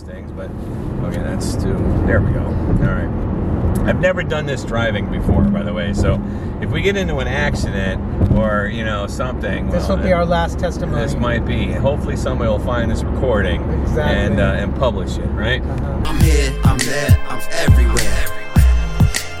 those things, but okay, that's too. There we go. All right. I've never done this driving before, by the way. So if we get into an accident or you know something, This well, will be our last testimony. This might be. Hopefully, somebody will find this recording Exactly. and uh, and publish it. Right. Uh-huh. I'm here, I'm there, I'm everywhere.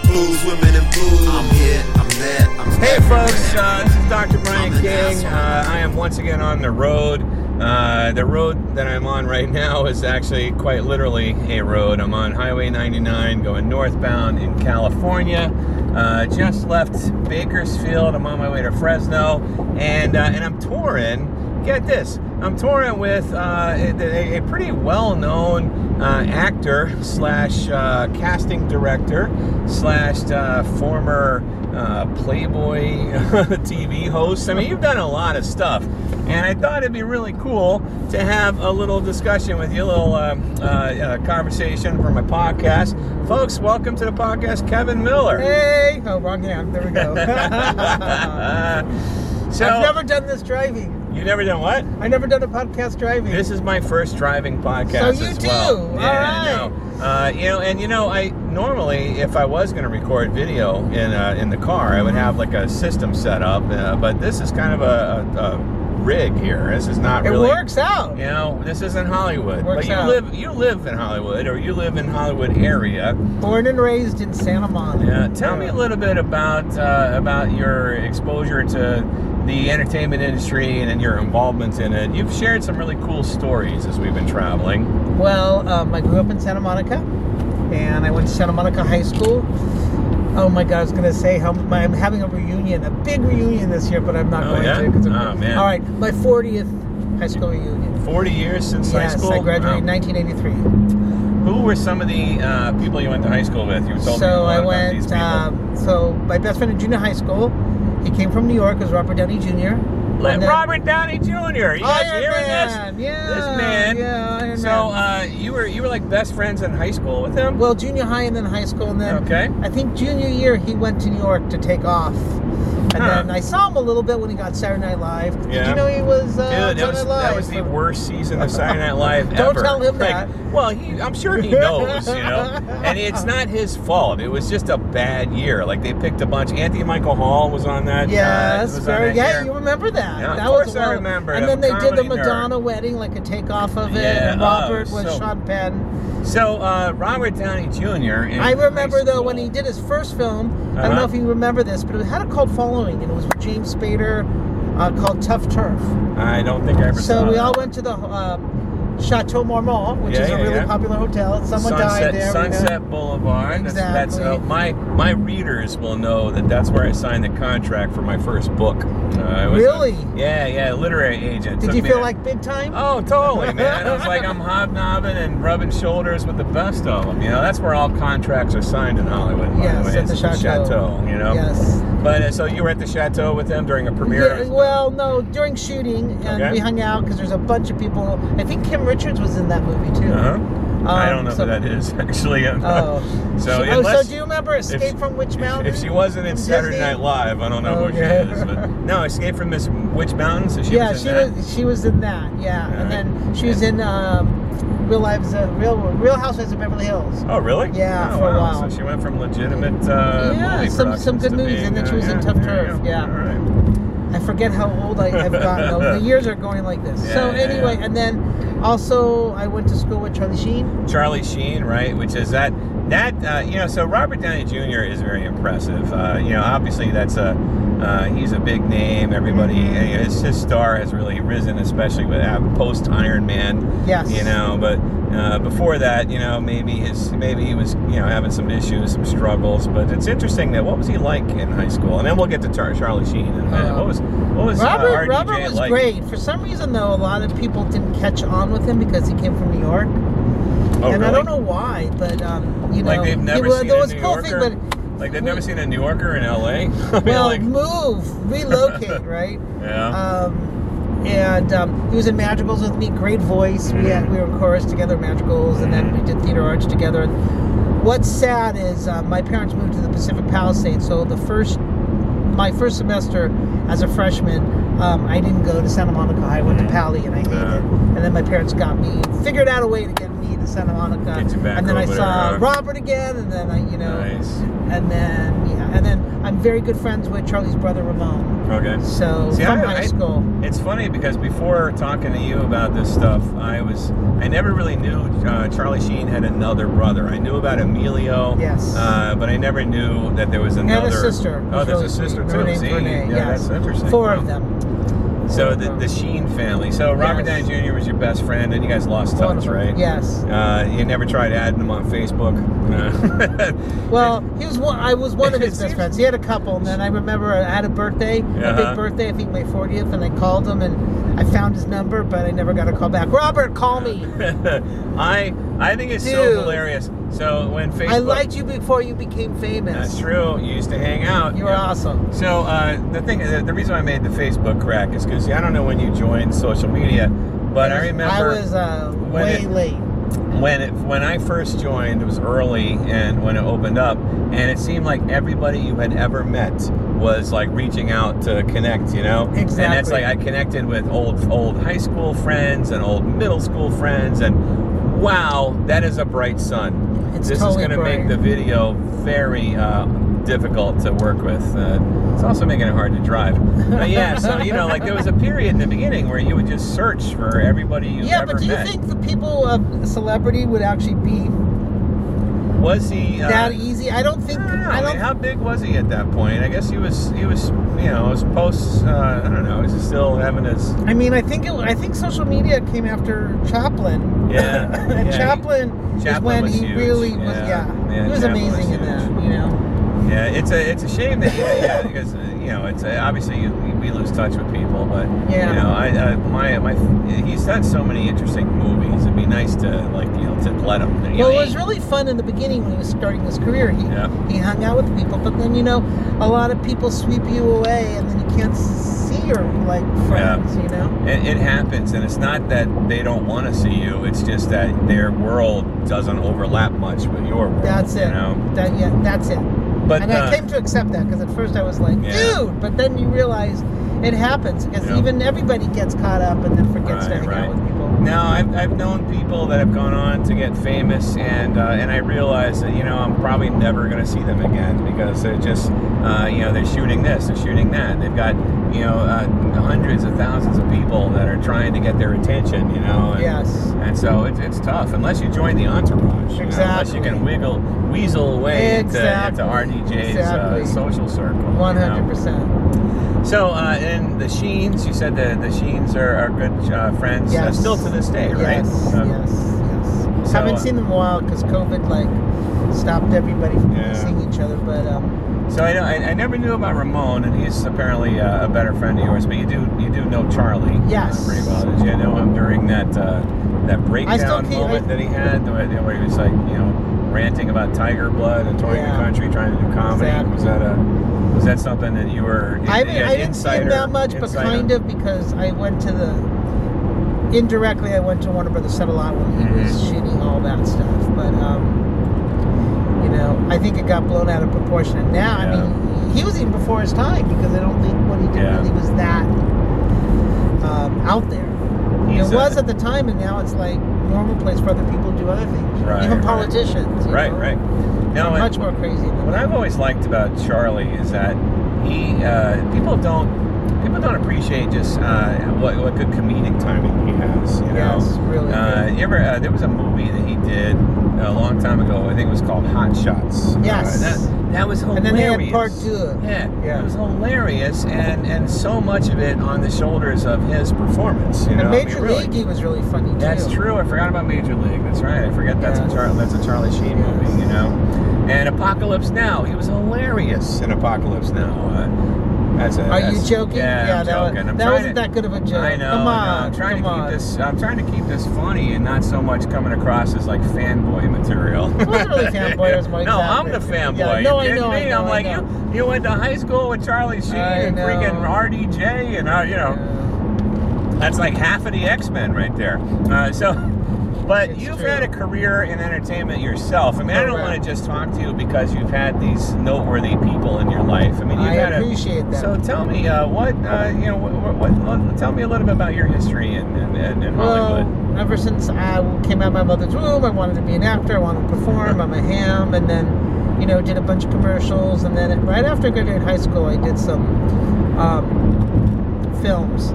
Blues, women, and blues. I'm here, I'm there, I'm Hey everywhere. folks, uh, this is Dr. Brian King. Uh, I am once again on the road. Uh, the road that I'm on right now is actually quite literally a road. I'm on Highway 99 going northbound in California. Uh, just left Bakersfield. I'm on my way to Fresno, and uh, and I'm touring. Get this, I'm touring with uh, a, a pretty well-known uh, actor slash casting director slash former Playboy TV host. I mean, you've done a lot of stuff, and I thought it'd be really cool to have a little discussion with you, a little uh, uh, uh, conversation for my podcast. Folks, welcome to the podcast, Kevin Miller. Hey! Oh, wrong hand. There we go. so, I've never done this driving. you never done what? I never done a podcast driving. This is my first driving podcast So you do? well. All Yeah, right. no. Uh, you know, and you know, I normally, if I was going to record video in uh, in the car, I would have like a system set up. Uh, but this is kind of a, a, a rig here. This is not it really. works out. You know, this isn't Hollywood. Works but you out. live you live in Hollywood, or you live in Hollywood area. Born and raised in Santa Monica. Yeah, tell me a little bit about uh, about your exposure to the entertainment industry and, and your involvement in it. You've shared some really cool stories as we've been traveling. Well, um, I grew up in Santa Monica, and I went to Santa Monica High School. Oh my God, I was gonna say how I'm having a reunion, a big reunion this year, but I'm not Oh, going yeah? to. 'cause I'm- Oh, man. All right, my 40th high school reunion. Forty years since high Yes, school. I graduated in Wow. 1983. Who were some of the uh, people you went to high school with? You told me a So lot I about these went. people. Um, so my best friend in junior high school, he came from New York. Was Robert Downey Jr. Let Robert Downey Jr. You guys Iron hearing Man, this? Yeah, this man. Yeah, Iron so uh, you were you were like best friends in high school with him? well, junior high and then high school, and then Okay. I think junior year he went to New York to take off. And Huh. then I saw him a little bit when he got Saturday Night Live. Did Yeah. you know he was uh, Dude, that Saturday was, that was the worst season of Saturday Night Live Don't ever. tell him Like, that. Well, he, I'm sure he knows, you know. And it's not his fault. It was just a bad year. Like they picked a bunch. Anthony Michael Hall was on that. uh, Yes, on very. that Yeah, year. you remember that? Yeah, of that course was I remember And then they did the comedy nerd. Madonna wedding, like a takeoff of it. Yeah, and Robert was so- Sean Penn. So uh, Robert Downey Jr. in I remember though when he did his first film. I Uh-huh. don't know if you remember this, but it had a cult following, and it was with James Spader, uh, called Tuff Turf. I don't think I ever saw So we that. all went to the uh, Chateau Marmont, which Yeah, is a yeah, really yeah. popular hotel. Someone Sunset, died there. Sunset Boulevard. That's, that's uh, my my readers will know that that's where I signed the contract for my first book. Uh, I was a- Really? yeah, yeah, literary agent. Did you feel to- like big time? Oh, totally, man. It was like I'm hobnobbing and rubbing shoulders with the best of them. You know, that's where all contracts are signed in Hollywood. by Yes, the way. at the Chateau. Chateau, you know. Yes. But uh, so you were at the Chateau with them during a premiere. Well, no, during shooting, and Okay. we hung out because there's a bunch of people. I think Kim Richards was in that movie too. Uh-huh. I Um, don't know so- who that is actually. Oh. so oh, so do you remember Escape if- from Witch Mountain? If she wasn't in Saturday Disney? Night Live, I don't know who she is. But no, Escape from Miss Witch Mountain. So she yeah, was she in that. was. She was in that. Yeah, Alright. and then she was in um, Real Lives, uh, Real Real Housewives of Beverly Hills. Oh, really? Yeah, Oh, for a while. So she went from legitimate uh, Yeah, some- some good movies, being, and then she was uh, in yeah, Tuff Turf, go. yeah. All right. Forget how old I have gotten. the years are going like this. so Yeah, yeah, anyway, yeah. and then also I went to school with Charlie Sheen. Charlie Sheen, right? Which is that that uh, you know. So Robert Downey Jr. is very impressive. Uh, you know, obviously that's a uh, he's a big name. Everybody, Mhm. you know, his, his star has really risen, especially with uh, post Iron Man. Yes. You know, but uh, before that, you know, maybe his maybe he was you know having some issues, some struggles. But it's interesting that what was he like in high school? And then we'll get to Char- Charlie Sheen in a. Uh, what was what was Robert, Robert was like? great. For some reason, though, a lot of people didn't catch on with him because he came from New York, Oh, and I don't know why. But um, you know, Like they've never it was, seen a New cool Yorker. thing, but like they've never seen a New Yorker in L.A. Well, like, move, relocate, right? yeah. Um, and um, he was in Madrigals with me. Great voice. We had, we were in chorus together, Madrigals, and then we did theater arts together. And what's sad is uh, my parents moved to the Pacific Palisades, so the first my first semester as a freshman, um, I didn't go to Santa Monica. I went to Pali, and I hated it. And then my parents got me, figured out a way to get me to Santa Monica. Get you back and then I saw there? Robert again, and then I, you know, Nice. and then yeah, and then I'm very good friends with Charlie's brother Ramon. Okay. So See, from I- high I- school. It's funny because before talking to you about this stuff, I was I never really knew uh, Charlie Sheen had another brother. I knew about Emilio, Yes. uh, but I never knew that there was another. and a sister. Oh, there's really a sister sweet. too. Her name's See? Renee. yeah, yes. that's interesting. Four Wow. of them. So the, the. Sheen family. So Robert Yes. Downey Jr. was your best friend, and you guys lost touch, of right? Yes. Uh, you never tried adding him on Facebook. Uh, Well, he was one. I was one of his best friends. He had a couple, and then I remember I had a birthday, a Uh-huh. big birthday. I think my 40th, and I called him, and I found his number, but I never got a call back. Robert, call me. I I think it's so hilarious. So when Facebook, I liked you before you became famous. That's true. You used to hang out. You were Yeah. awesome. So uh, the thing, the, the reason I made the Facebook crack is because I don't know when you joined social media, but I remember I was uh, way it- late. when it when I first joined, it was early and when it opened up, and it seemed like everybody you had ever met was like reaching out to connect, you know. And that's like I connected with old old high school friends and old middle school friends, and wow, that is a bright sun. It's this totally is going to make the video very uh, difficult to work with. Uh, it's also making it hard to drive. But yeah, so you know, like there was a period in the beginning where you would just search for everybody you Yeah, ever met. Yeah, but do you met. think the people of celebrity would actually be was he uh, that easy? I don't think. I don't. I don't. how big was he at that point? I guess he was. He was. You know, it was post. Uh, I don't know. Is he still having his? I mean, I think it, I think social media came after Chaplin. Yeah, and yeah, he- Chaplin, is Chaplin when was he huge, really was. yeah. Yeah, Yeah, he was Chaplin was amazing in huge. that. You know. Yeah, it's a it's a shame that yeah, yeah because you know it's uh, obviously you, we lose touch with people, but Yeah. you know I uh, my my he's done so many interesting movies. It'd be nice to like you know to let him. You Well, know, it was really fun in the beginning when he was starting his career. He Yeah. he hung out with people, but then you know, a lot of people sweep you away, and then you can't see your like friends. You know. It, it happens, and it's not that they don't want to see you. It's just that their world doesn't overlap much with your world. That's it. You know? That yeah, that's it. But and uh, I came to accept that because at first I was like, Yeah. dude, but then you realize it happens because Yeah. even everybody gets caught up and then forgets to hang right. out. No, I've, I've known people that have gone on to get famous, and uh, and I realize that you know I'm probably never going to see them again because they're just uh, you know they're shooting this, they're shooting that. They've got you know uh, hundreds of thousands of people that are trying to get their attention, you know. And, Yes. And so it's, it's tough unless you join the entourage. you know, unless you can wiggle weasel away Exactly. into, into RDJ's Exactly. uh, social circle. One hundred percent. So, uh, and the Sheens, you said the the Sheens are, are good uh, friends uh, Yes. still to this day, right? Yes. Um, yes. Yes. so, Haven't uh, seen them in a while because COVID like stopped everybody from Yeah. seeing each other. But um, So I, know, I, I never knew about Ramon, and he's apparently uh, a better friend of yours. But you do you do know Charlie uh, Yes. pretty well. Did you know him during that uh, that breakdown moment I- that he had, where he was like you know ranting about Tiger Blood and touring Yeah. the country trying to do comedy? Exactly. Was that a was that something that you were? I you had I didn't see him that much, but kind of because I went to the indirectly. I went to Warner Brothers set a lot when he was Mhm. shooting all that stuff. But um, you know, I think it got blown out of proportion. And now, I mean, he was even before his time because I don't think what he did Yeah. really was that um, out there. He's it was a- at the time, and now it's like normal place for other people to do other things. Right, even right. politicians. Right, right. are No, much more crazy What that. I've always liked about Charlie is that he uh, people don't people don't appreciate just uh, what what good comedic timing he has. You know, Yes, really Uh, you ever uh, there was a movie that he did a long time ago. I think it was called Hot Shots. Yes. Uh, that, that was hilarious. And then they had part two. Yeah, Yeah. it was hilarious, and and so much of it on the shoulders of his performance. You know, And I mean, Major really. League, he was really funny too. That's true. I forgot about Major League. That's right. I forget that's Yes. a Char- that's a Charlie Sheen Yes. movie. You know, and Apocalypse Now. He was hilarious in Apocalypse Now. Uh, that's a, Are you joking? Yeah, I'm that, was, joking. I'm that wasn't to, that good of a joke. I know. Come on, know. I'm trying to keep on. this. I'm trying to keep this funny and not so much coming across as like fanboy material. Wasn't really fanboy, was more no, I'm the fanboy. Yeah, no, I know, I know, I'm I like know. you. You went to high school with Charlie Sheen and freaking RDJ and uh, you know. Yeah. That's like half of the X Men right there. Uh, so, But It's you've true. had a career in entertainment yourself. I mean, I don't want to just talk to you because you've had these noteworthy people in your life. I mean, you've I had appreciate a, that. So tell me, uh, what uh, you know, what, what, what, tell me a little bit about your history in, in, in, Hollywood. Well, ever since I came out of my mother's womb, I wanted to be an actor. I wanted to perform. I'm a ham, and then, you know, did a bunch of commercials. And then right after I graduated high school, I did some um, films.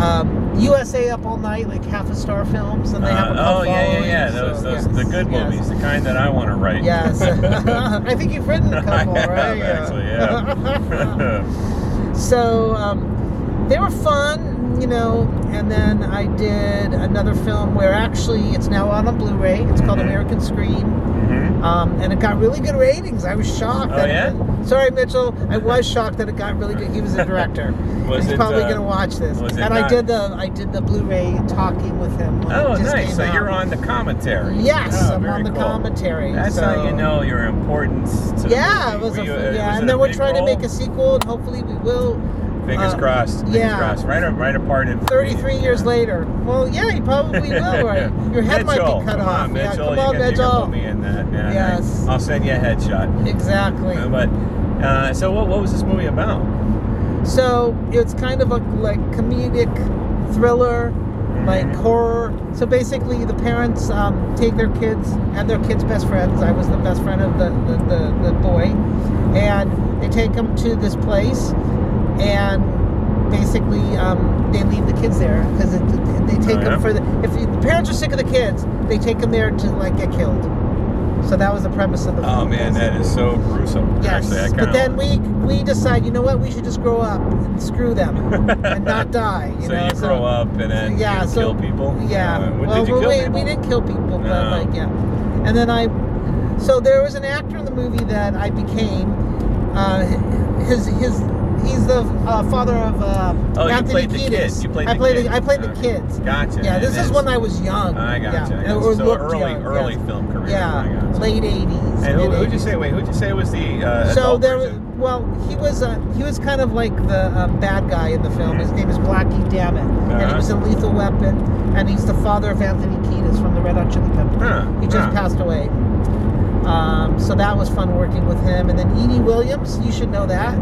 Um, USA Up All Night, like half a star films, and they have a Uh, oh yeah, yeah, yeah. so, Those, those yes, the good yes. movies, the kind that I want to write. Yes, I think you've written a couple, have, right? actually, yeah. so um, they were fun, you know. And then I did another film where actually it's now on Blu-ray. It's called Mhm. American Scream, hmm um, and it got really good ratings. I was shocked. Oh, yeah? sorry, Mitchell. I was shocked that it got really good. He was a director. Was He's it, probably uh, gonna watch this. was it And I did the I did the Blu-ray talking with him. Oh, nice. So out. you're on the commentary. Yes, Oh, I'm on the cool. commentary. That's so. how you know your importance to the Yeah, it was a, you, uh, yeah, was it and then we're trying to make a sequel, and hopefully we will. Fingers uh, crossed. Fingers yeah. crossed. Right, a- right apart in 33 years later. Well, yeah, you probably will, right? Your head Mitchell, might be cut come off. On, yeah, Mitchell, come you on, can, you can put me in that. Yeah, Yes. I'll send you a headshot. Exactly. Uh, But uh, so, what, what was this movie about? So it's kind of a like comedic thriller, like Mhm. horror. So basically, the parents um, take their kids and their kids' best friends. I was the best friend of the the, the, the boy, and they take them to this place, and basically um, they leave the kids there because they take Oh, yeah? them for the if the parents are sick of the kids, they take them there to like get killed. So that was the premise of the Oh film. man, that is so gruesome. Yes, Actually, I but then we we decide, you know what, we should just grow up and screw them and not die. You so know? you grow up and then yeah, you so, kill people. Yeah. Uh, well, did you well, kill we, people? we didn't kill people, but No. like yeah. And then I, so there was an actor in the movie that I became. Uh, his his he's the uh, father of uh, Oh, you Anthony played the kid. You played I the played kid. The, I played the kids. Gotcha. Yeah, And this is then- when I was young. I gotcha. Yeah, I gotcha. or So early, young, early yes. film career. Yeah, late '80s. And who, who'd you say? Wait, who'd you say was the uh, So there was well, he was uh, he was kind of like the um, bad guy in the film. His name is Blackie Dammett, and he Uh-huh. was in Lethal Weapon, and he's the father of Anthony Kiedis from the Red Hot Chili Peppers. Huh, He just huh. passed away. Um, so that was fun working with him, and then Edy Williams, you should know that.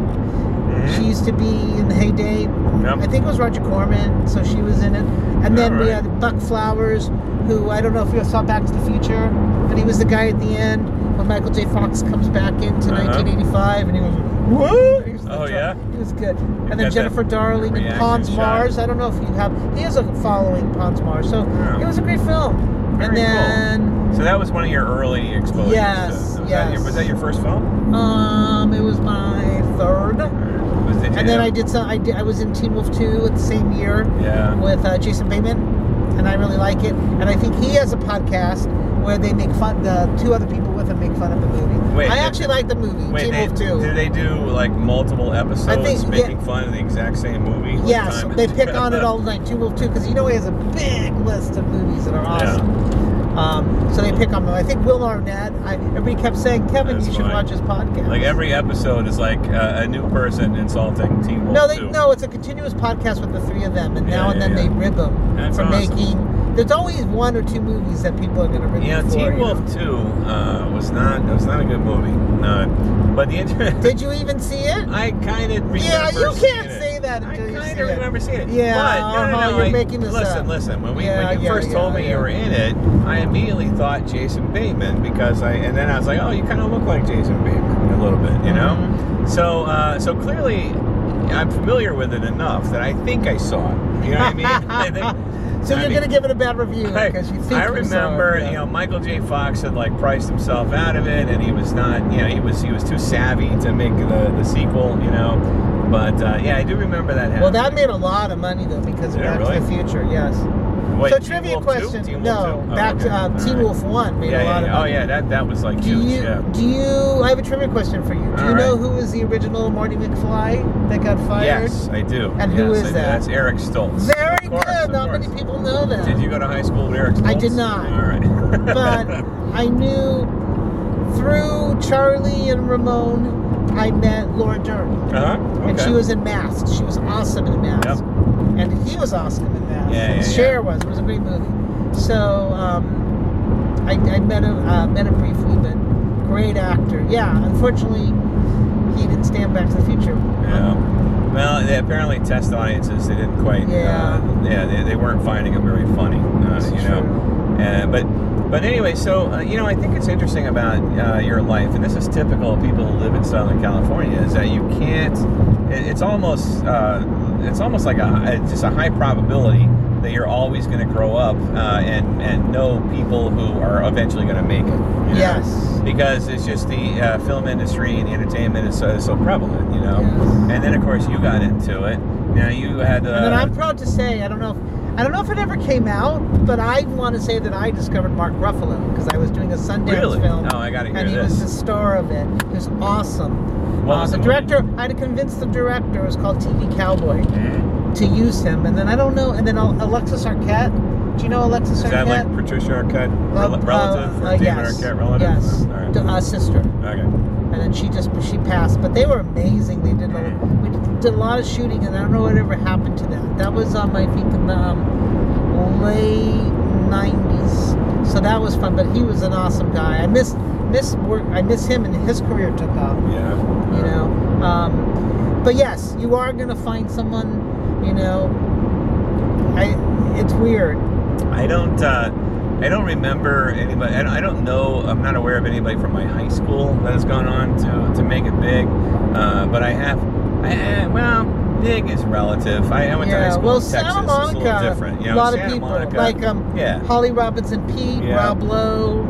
Mhm. She used to be in the heyday. Yep. I think it was Roger Corman, so she was in it. And then we had Buck Flowers, who I don't know if you saw Back to the Future, but he was the guy at the end when Michael J. Fox comes back into Uh-huh. 1985, and he goes, "What?" He was Oh, yeah? he was good. And then Jennifer Darling and Pons shot. Mars. I don't know if you have. He has a following, Pons Maar. So Yeah. it was a great film. Very and then. So that was one of your early exposures. Yes, was That your, yes. was that your first film? Um, it was my third, Was did you and then I did some. I did. I was in Teen Wolf Too at the same year. Yeah. with uh, Jason Bateman, and I really like it. And I think he has a podcast where they make fun. The two other people with him make fun of the movie. Wait, I actually like the movie. Wait, Teen they, Wolf Two. do they do like multiple episodes I think- making yeah. fun of the exact same movie? Yes, they pick on it all night. Teen Wolf Too, because you know he has a big list of movies that are awesome. Um, so they pick on them. I think Will Arnett. I, everybody kept saying, Kevin, That's you should funny. watch his podcast. Like every episode is like uh, a new person insulting Team Wolf No, they 2. no. It's a continuous podcast with the three of them, and Yeah, now and yeah, then yeah. they rib them That's for awesome. making. There's always one or two movies that people are going to rib Yeah, for. You Wolf know? 2 uh, was not was not a good movie. No. But the inter- Did you even see it? I kind of Yeah, you can't it. say that I until you kind see of it. remember seeing it. Yeah, but no, no, uh-huh, no. you're I- making this listen, up. listen. When we Yeah, when you yeah, first told yeah, me yeah. you were in it, I immediately thought Jason Bateman because I and then I was like, oh, you kind of look like Jason Bateman a little bit, you know. Mhm. So uh, so clearly, I'm familiar with it enough that I think I saw it. You know what I mean? I think, So I you're mean- gonna give it a bad review because you think I you remember, it, yeah. you know, Michael J. Fox had like priced himself out of it, and he was not, you know, he was he was too savvy to make the, the sequel, you know. But uh, yeah, I do remember that happening. Well, that made a lot of money though because of Yeah, Back to the? Future. Yes. Wait, so Teen trivia Wolf question. 2? No, Oh, Back okay. to uh, Teen right. Wolf One made yeah, a lot yeah. of Oh yeah, that that was like Do huge. you yeah. do you? I have a trivia question for you. Do All you know right. who is the original Marty McFly that got fired? Yes, I do. And who yes, is I do. that? That's Eric Stoltz. Very course, good. Not course. many people know that. Did you go to high school with Eric Stoltz? I did not. All right. but I knew through Charlie and Ramon, I met Laura Dern. uh-huh. Okay. And she was in Masked. She was awesome in Masked. Yep. And he was awesome in Masked. Yeah, and yeah, Cher yeah. was. It was a great movie. So, um, I, I met him uh, met him briefly, but great actor. Yeah, unfortunately, he didn't stand Back to the Future. Yeah. Well, they apparently test audiences. They didn't quite. Yeah. Uh, yeah. They, they weren't finding him very funny. Uh, you know. true. Uh, but but anyway, so uh, you know, I think it's interesting about uh, your life, and this is typical of people who live in Southern California, is that you can't. It, it's almost uh, it's almost like a it's just a high probability that you're always going to grow up uh, and and know people who are eventually going to make it. you know? Yes. Because it's just the uh, film industry and the entertainment is so, so prevalent, you know. Yes. And then of course you got into it. Now you had. Uh, And then I'm proud to say, I don't know, if, I don't know if it ever came out, but I want to say that I discovered Mark Ruffalo because I was doing a Sundance Really? film. Oh, I hear And he this. was the star of it. He was awesome. What Uh, the director? I had to convince the director. It was called TV Cowboy Mhm. to use him, and then I don't know. And then Alexis Arquette. Do you know Alexis Is Arquette? that like Patricia Arquette rel- relative uh, uh, David yes. Arquette relative? Yes, right. D- uh, sister. Okay. And then she just she passed. But they were amazing. They did a, we did a lot of shooting, and I don't know what ever happened to that. That was um, I think in the um, late '90s, so that was fun. But he was an awesome guy. I miss miss work. I miss him, and his career took off. Yeah. You know, um, but yes, you are gonna find someone. You know, I it's weird. I don't. Uh, I don't remember anybody. I don't, I don't know. I'm not aware of anybody from my high school that has gone on to, to make it big. Uh, but I have. I, I- well, big is relative. I, I went to high Yeah, school well, in Texas. Santa Monica, it's a little different. You know, a lot Santa of people Monica, like um, yeah. Holly Robinson Peete, Yeah. Rob Lowe,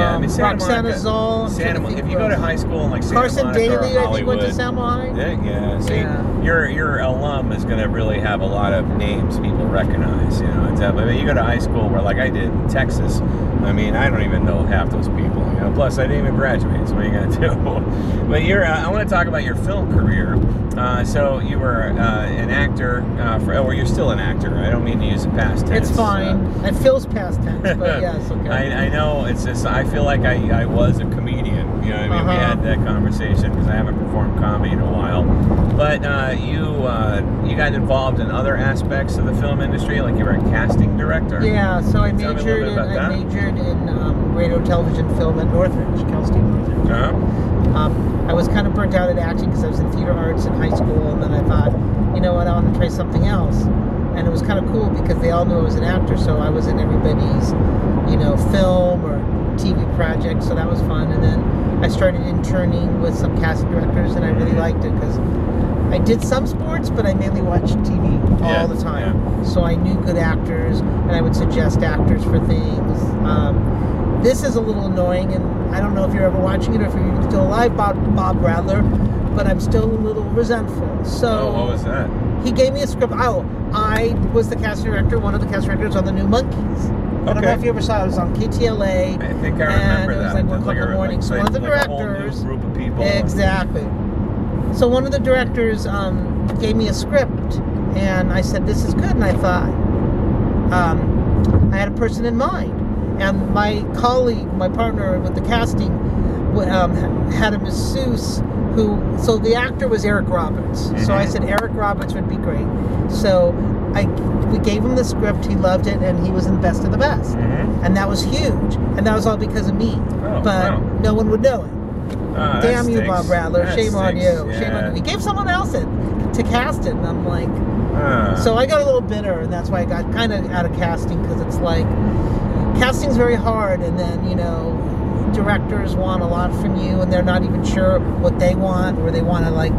Yeah, I mean, um, Santa Roxana Monica, Zal. Santa, trying to Mon- think if you go to high school in like Santa Carson Monica Daly, or I think went to Samohi. Yeah, yeah. See, Yeah. your your alum is going to really have a lot of names people recognize. You know, it's, I mean, you go to high school where, like I did in Texas. I mean, I don't even know half those people. You know, plus I didn't even graduate. So what are you going to do? but you're. Uh, I want to talk about your film career. Uh, so you were uh, an actor, uh, for, or you're still an actor. I don't mean to use the past tense. It's fine. uh, it feels past tense, but yes, okay. I, I know it's just I feel like I, I was a comedian. You know, what I mean, we Uh-huh. had that conversation because I haven't performed comedy in a while. But uh, you uh, you got involved in other aspects of the film industry, like you were a casting director. yeah, so I Tell me a little majored in I that. majored in um, radio, television, film at Northridge, Cal State Northridge. Uh-huh. Um, I was kind of burnt out at acting because I was in theater arts in high school, and then I thought, you know what, I want to try something else. And it was kind of cool because they all knew I was an actor, so I was in everybody's, you know, film or TV project, so that was fun. And then I started interning with some casting directors, and I really liked it because I did some sports, but I mainly watched TV all Yeah, the time. So I knew good actors, and I would suggest actors for things. Um, this is a little annoying, and I don't know if you're ever watching it or if you're still alive, Bob, Bob Radler, but I'm still a little resentful. So Oh, what was that? he gave me a script. Oh, I was the casting director, one of the casting directors on the New Monkees. I don't know if you ever saw it. It was on KTLA. I think I and remember it was like one o'clock in the morning. So one of the like a whole new directors, group of people. exactly. So one of the directors um, gave me a script, and I said, "This is good." And I thought, um, I had a person in mind, and my colleague, my partner with the casting, um, had a masseuse who. So the actor was Eric Roberts. So I Mhm. said Eric Roberts would be great. So I we gave him the script. He loved it, and he was in the best of the best. Mhm. And that was huge, and that was all because of me. Oh, but wow. no one would know it. Ah, Damn you, stinks. Bob Radler. That Shame on stinks. you. Shame on you. He gave someone else it to cast it, and I'm like, Ah. so I got a little bitter, and that's why I got kind of out of casting because it's like casting's very hard, and then you know directors want a lot from you, and they're not even sure what they want, or they want to like,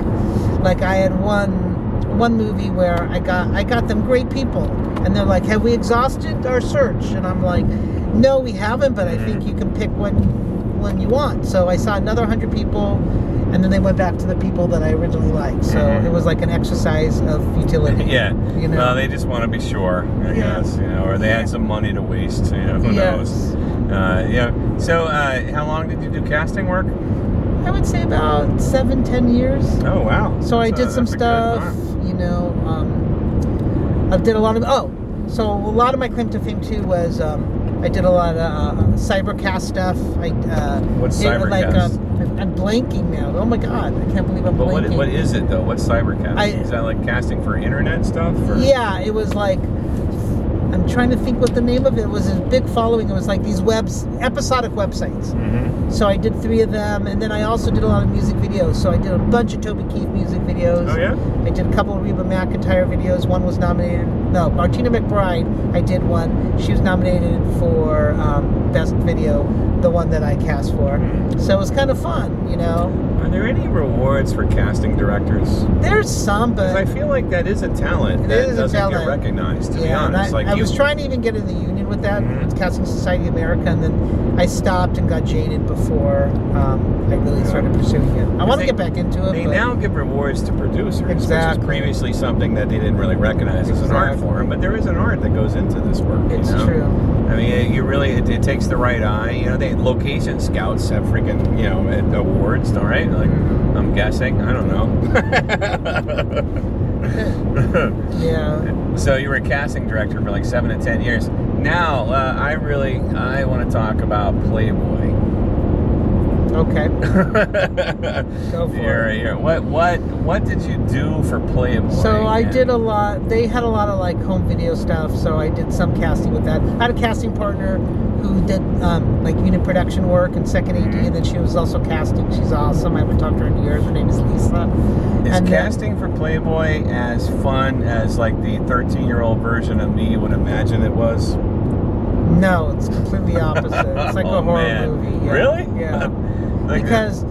like I had one one movie where I got I got them great people, and they're like, have we exhausted our search? And I'm like, no, we haven't, but I think you can pick what one you want. So I saw another hundred people. And then they went back to the people that I originally liked. So Mhm. it was like an exercise of futility. Yeah. You know? Well, they just want to be sure, I Yeah. guess, you know, or they had some money to waste, you know, who Yes. knows. Uh, yeah. So, uh, how long did you do casting work? I would say about seven, ten years. Oh, wow. So I a- did some stuff, know. Um, I did a lot of oh, so a lot of my claim to fame too was um, I did a lot of uh, cybercast stuff. I uh, What's did, Like cybercast? um, I'm- blanking now. Oh my god, I can't believe I'm But what, what is it, though? What's cybercast? I- is that like casting for internet stuff? Or? Yeah, it was like I'm trying to think what the name of it was. A big following. It was like these webs, episodic websites. Mm-hmm. So I did three of them, and then I also did a lot of music videos. So I did a bunch of Toby Keith music videos. Oh yeah. I did a couple of Reba McEntire videos. One was nominated. No, Martina McBride. I did one. She was nominated for um, best video, the one that I cast for. So it was kind of fun, you know. Are there any rewards for casting directors? There's some, Because I feel like that is a talent It that is a doesn't talent. get recognized. To be yeah. and honest, I, like I you, was trying to even get in the union with that Mhm. with Casting Society of America, and then I stopped and got jaded before um, I really started pursuing it. I want to get back into it. They now give rewards to producers, which Exactly. is previously something that they didn't really recognize as an art form. But there is an art that goes into this work. you it's know? true. I mean, it, you really it, it takes the right eye. You know, they location scouts have freaking you know awards, all right? Like Mhm. I'm guessing. I don't know. Yeah. so you were a casting director for like seven to ten years. Now uh, I really I want to talk about Playboy. Okay. Go for You're- it. you're- what what what did you do for Playboy? So I did a lot. They had a lot of like home video stuff, so I did some casting with that. I had a casting partner who did um, like unit production work and second AD, and then she was also casting. She's awesome. I haven't talked to her in years. Her name is Lisa. Is and then- casting for Playboy as fun as like the 13 year old version of me would imagine it was? No, it's completely opposite. It's like Oh, a horror man. movie. Yeah. Really? Yeah. Like, because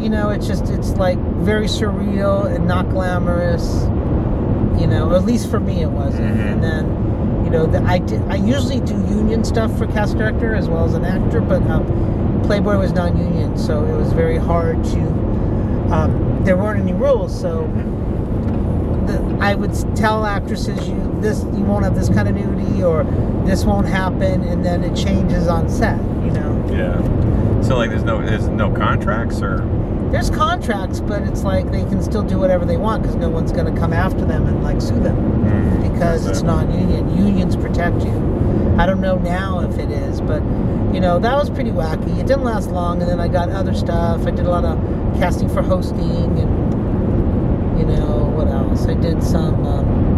you know it's just it's like very surreal and not glamorous you know at least for me it wasn't Mhm. and then you know the, i did i usually do union stuff for cast director as well as an actor but um, playboy was non-union so it was very hard to um, there weren't any rules so the, i would tell actresses you this you won't have this kind of nudity or this won't happen and then it changes on set you know yeah. So like, there's no there's no contracts or There's contracts, but it's like they can still do whatever they want because no one's going to come after them and like sue them hmm. because That's it's non-union. Unions protect you. I don't know now if it is, but you know that was pretty wacky. It didn't last long, and then I got other stuff. I did a lot of casting for hosting, and you know I did some. Um,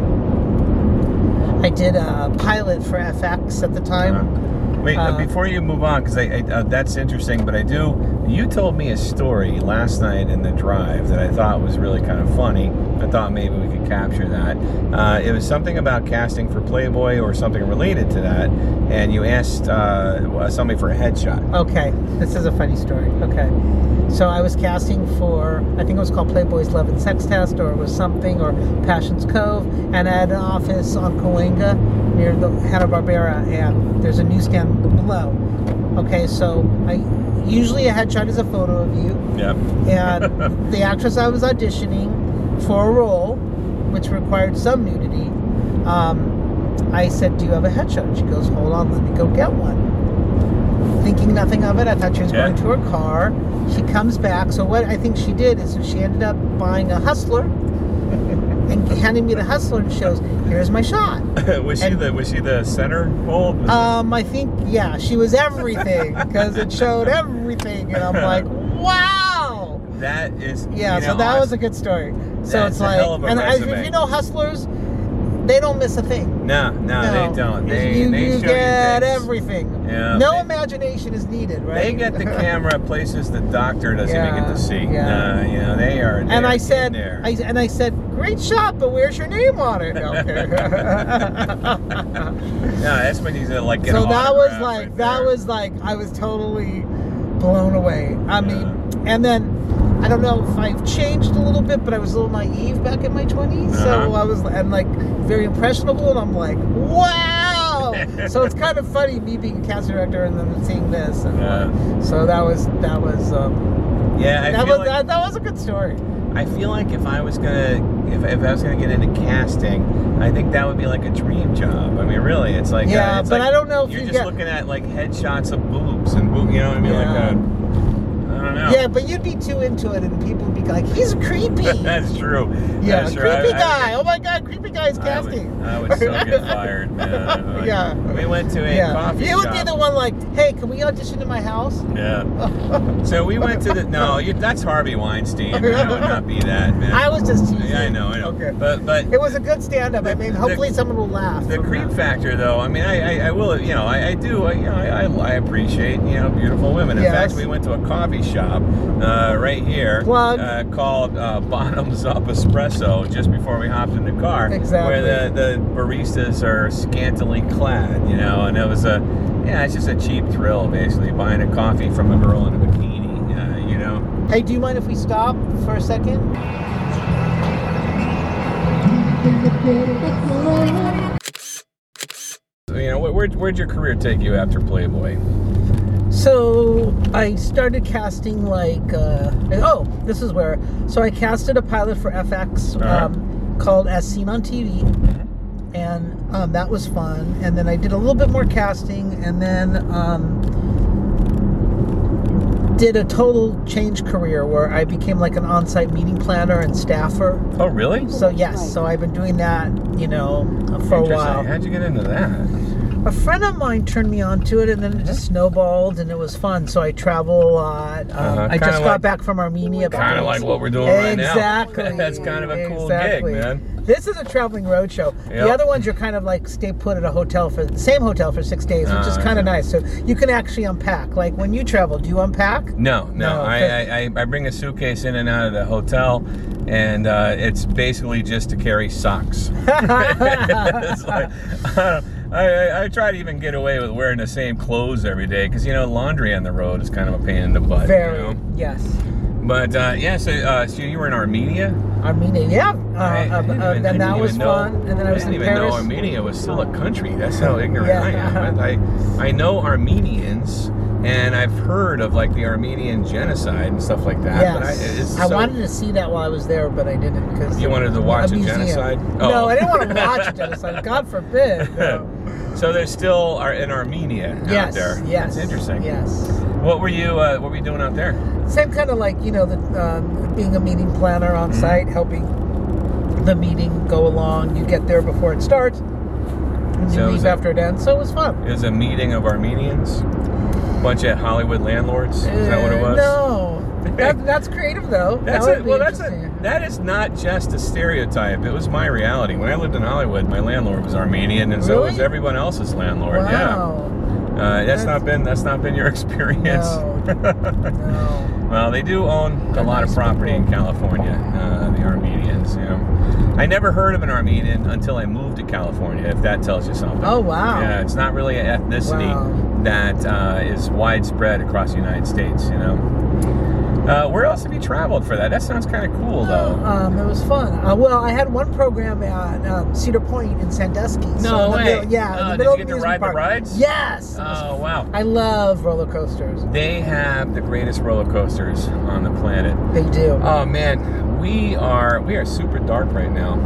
I did a pilot for FX at the time. Wait, uh, before you move on, because I, I uh, that's interesting. But I do. You told me a story last night in the drive that I thought was really kind of funny. I thought maybe we could capture that. Uh, it was something about casting for Playboy or something related to that, and you asked uh, somebody for a headshot. Okay, this is a funny story. Okay, so I was casting for, I think it was called Playboy's Love and Sex Test, or it was something, or Passion's Cove, and I had an office on Cahuenga near the Hanna Barbera, and there's a newsstand below. Okay, so I usually a headshot is a photo of you, Yep. and the actress I was auditioning for a role, which required some nudity, um, I said, "Do you have a headshot?" She goes, "Hold on, let me go get one." Thinking nothing of it, I thought she was Yeah. going to her car. She comes back. So what I think she did is she ended up buying a hustler and handing me the hustler and shows, "Here's my shot." was she And- the was she the center hold? Um, I think yeah, she was everything because it showed everything, and I'm like, "Wow." that is Yeah, so know, that was a good story. So it's like, hell of a and I- if you know hustlers, they don't miss a thing. no, no, they don't. They you, they you show get you everything. Yeah, no they- imagination is needed, right? They get the camera places the doctor doesn't even get to see. yeah. Uh, you know, they are. they and are I said, there. I, and I said, great shot, but where's your name on it? Okay. no, that's when you like get. so that was like right that there. was like I was totally blown away. I Yeah. mean, and then I don't know if I've changed a little bit, but I was a little naive back in my 20s. So Uh-huh. I was and like very impressionable, and I'm like, wow. so it's kind of funny me being a cast director and then seeing this. And Yeah. like, so that was that was um, Yeah, I that feel was like that, that was a good story. I feel like if I was gonna if, if I was gonna get into casting, I think that would be like a dream job. I mean, really, it's like Yeah, uh, it's but like I don't know if you're you just get- looking at like headshots of boobs and boob. You know what I mean? Yeah. Like a, don't know. Yeah, but you'd be too into it, and people would be like, "He's creepy." That's true. yeah, That's true. creepy I- I- guy. oh my god, creepy guy's I would, casting. I would so get fired, man. Like, Yeah. We went to a yeah, coffee you would be the one like, "Hey, can we audition in my house?" Yeah. So we went to the no, you, that's Harvey Weinstein. I would not be that, man. I was just teasing. Yeah, I know, I know. Okay. But but It was a good stand-up. I The- mean, the- hopefully someone will laugh. the creep that. factor, though, I mean, I, I, I will, you know, I, I do, I, you know, I, I appreciate, you know, beautiful women. In Yes. fact, we went to a coffee shop uh, right here. Uh, called uh, Bottoms Up Espresso just before we hopped in the car. Exactly. Where the, the baristas are scantily clad, you know, and it was a, yeah, it's just a cheap thrill, basically, buying a coffee from a girl in a bikini, uh, you know. Hey, do you mind if we stop for a second? You know, where, where'd your career take you after Playboy? So I started casting like uh, oh this is where so I casted a pilot for FX Uh-huh. um, called As Seen on TV, and um, that was fun. And then I did a little bit more casting, and then um, did a total change career where I became like an on-site meeting planner and staffer. Oh, really? So yes, so I've been doing that you know for a while. How'd you get into that? A friend of mine turned me on to it, and then it just snowballed, and it was fun. So I travel a lot. Um, Uh-huh. I just got like- back from Armenia. Kind of like what we're doing right now. Exactly. That's kind of a cool exactly. gig, man. This is a traveling road show. Yep. The other ones you're kind of like stay put at a hotel for the same hotel for six days, which is Ah, kind of yeah. nice. So you can actually unpack. Like when you travel, do you unpack? No, no. No, I, I, I bring a suitcase in and out of the hotel, and uh, it's basically just to carry socks. like, I, I, I try to even get away with wearing the same clothes every day because you know laundry on the road is kind of a pain in the butt. Very. You know? Yes. But uh, yeah, so, uh, so you were in Armenia. Armenia. Yeah. Uh, I- I uh, uh, even- I then didn't that was know- fun. And then I was didn't in even Paris. know Armenia was still a country. That's how ignorant I Yeah. am. I, I know Armenians, and I've heard of like the Armenian genocide and stuff like that. Yes. But I, it's I wanted to see that while I was there, but I didn't because You wanted to watch a museum. genocide? No, Oh. I didn't want to watch a genocide. God forbid. No. So there's still are in Armenia Yes. out there. Yes. That's interesting. Yes. What were you uh, What were you doing out there? Same kind of like you know the um, being a meeting planner on Mm-hmm. site, helping the meeting go along. You get there before it starts, and you So is leave after it ends. So it was fun. It was a meeting of Armenians, bunch of Hollywood landlords. Is that what it Uh, was? No, that, that's creative though. That's that be Well, that's a, that is not just a stereotype. It was my reality. When I lived in Hollywood, my landlord was Armenian, and so Really? was everyone else's landlord. Wow. Yeah. Uh, that's not been that's not been your experience. No. No. well, they do own a They're lot of nice property in. California. Uh, the Armenians. You know, I never heard of an Armenian until I moved to California. If that tells you something. Oh wow. Yeah, it's not really an ethnicity Wow. that uh, is widespread across the United States. You know. Uh, where else have you traveled for that? That sounds kind of cool, though. Um, it was fun. Uh, well, I had one program at um, Cedar Point in Sandusky. No in the way. middle- yeah. in the did middle you of get to the ride the rides? Yes. Oh wow! I love roller coasters. They have the greatest roller coasters on the planet. They do. Oh man, we are we are super dark right now.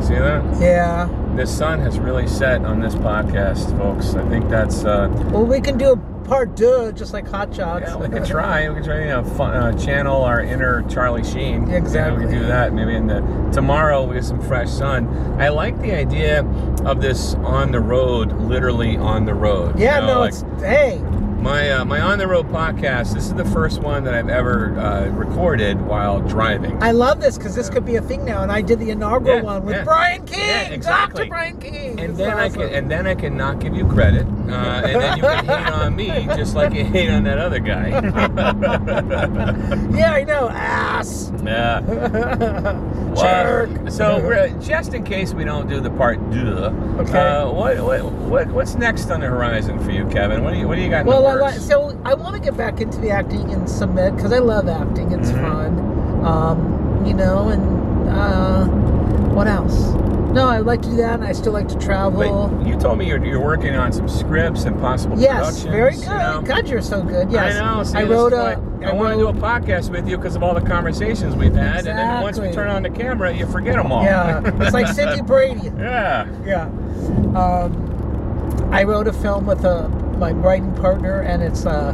See that? yeah. The sun has really set on this podcast, folks. I think that's uh, Well, we can do a part deux, just like Hot Shots. yeah. We could try. We could try. You know, fun, uh, channel our inner Charlie Sheen. Exactly. You know, we could do that. Maybe in the tomorrow we get some fresh sun. I like the idea of this on the road, literally on the road. you yeah, know, no, like- it's hey. My uh, my on the road podcast. This is the first one that I've ever uh, recorded while driving. I love this because this could be a thing now, and I did the inaugural Yeah, one with yeah. Brian King, Yeah, exactly. Dr. Brian King. and It's then I can and then I can not give you credit, uh, and then you can hate on me just like you hate on that other guy. yeah, I know, ass. yeah. Jerk. so we're, just in case we don't do the part duh, Okay. uh, what, what what what's next on the horizon for you, Kevin? What do you what do you got? Well, the I like, so I want to get back into the acting and submit because I love acting. It's Mhm. fun, um, you know. And uh, what else? No, I like to do that. and I still like to travel. But you told me you're, you're working on some scripts and possible yes, productions. very you good. know? God, you're so good. Yes, I know. See, I wrote a. why I, want to do a podcast with you because of all the conversations we've had, and then once we turn on the camera, you forget them all. Yeah, it's like Cindy Brady. yeah. Yeah. Um, I wrote a film with a, my writing partner, and it's uh,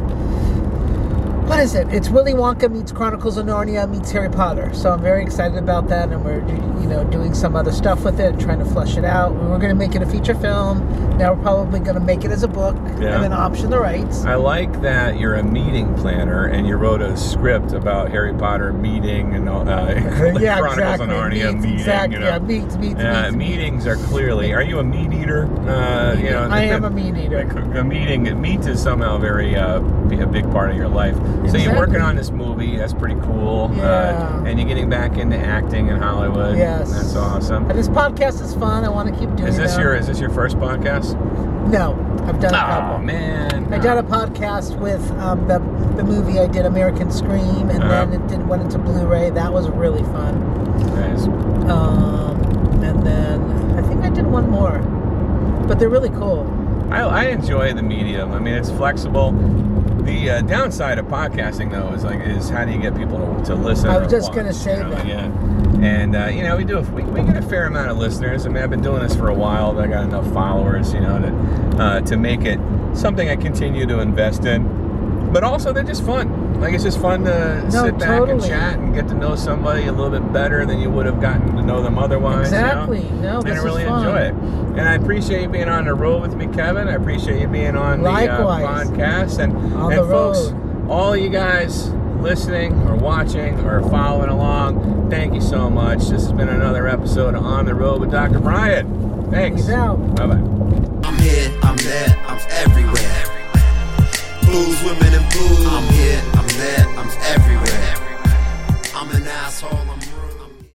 what is it? It's Willy Wonka meets Chronicles of Narnia meets Harry Potter. So I'm very excited about that, and we're you know doing some other stuff with it, trying to flesh it out. We were going to make it a feature film. Now we're probably going to make it as a book Yeah. and then option the rights. I like that you're a meeting planner and you wrote a script about Harry Potter meeting and uh, yeah, Chronicles exactly. of Narnia meets, meeting. exactly. You know? Yeah, meets, meets, Yeah, meets, meetings are clearly. Are you a meat eater? Uh, you know, I am a meat eater. A meeting, meat is somehow very uh, a big part of your life. So you're working on this movie. That's pretty cool. Yeah. Uh, and you're getting back into acting in Hollywood. Yes. that's awesome. And this podcast is fun. I want to keep doing Is this your is this your first podcast? No, I've done a Oh couple. man, I did a podcast with um, the the movie I did, American Scream, and Uh-huh. then it did went into Blu-ray. That was really fun. Nice. Um, and then I think I did one more, but they're really cool. I, I enjoy the medium. I mean, it's flexible. The uh, downside of podcasting, though, is like is how do you get people to, to listen? I was just watch, gonna say you know? that. Yeah. And uh, you know, we do a, we, we get a fair amount of listeners. I mean, I've been doing this for a while. I got enough followers, you know, to uh, to make it something I continue to invest in. But also, they're just fun. Like it's just fun to No, sit back and chat and get to know somebody a little bit better than you would have gotten to know them otherwise. you know? Exactly. No, and this I is really fun. enjoy it. And I appreciate you being on the road with me, Kevin. I appreciate you being on the uh, Likewise. podcast. And, On and the folks, road. all you guys listening or watching or following along, thank you so much. This has been another episode of On the Road with Dr. Brian. Thanks. Bye bye. I'm here, I'm there, I'm everywhere. Blues, women, and blues. I'm here, I'm there, I'm everywhere. I'm an asshole.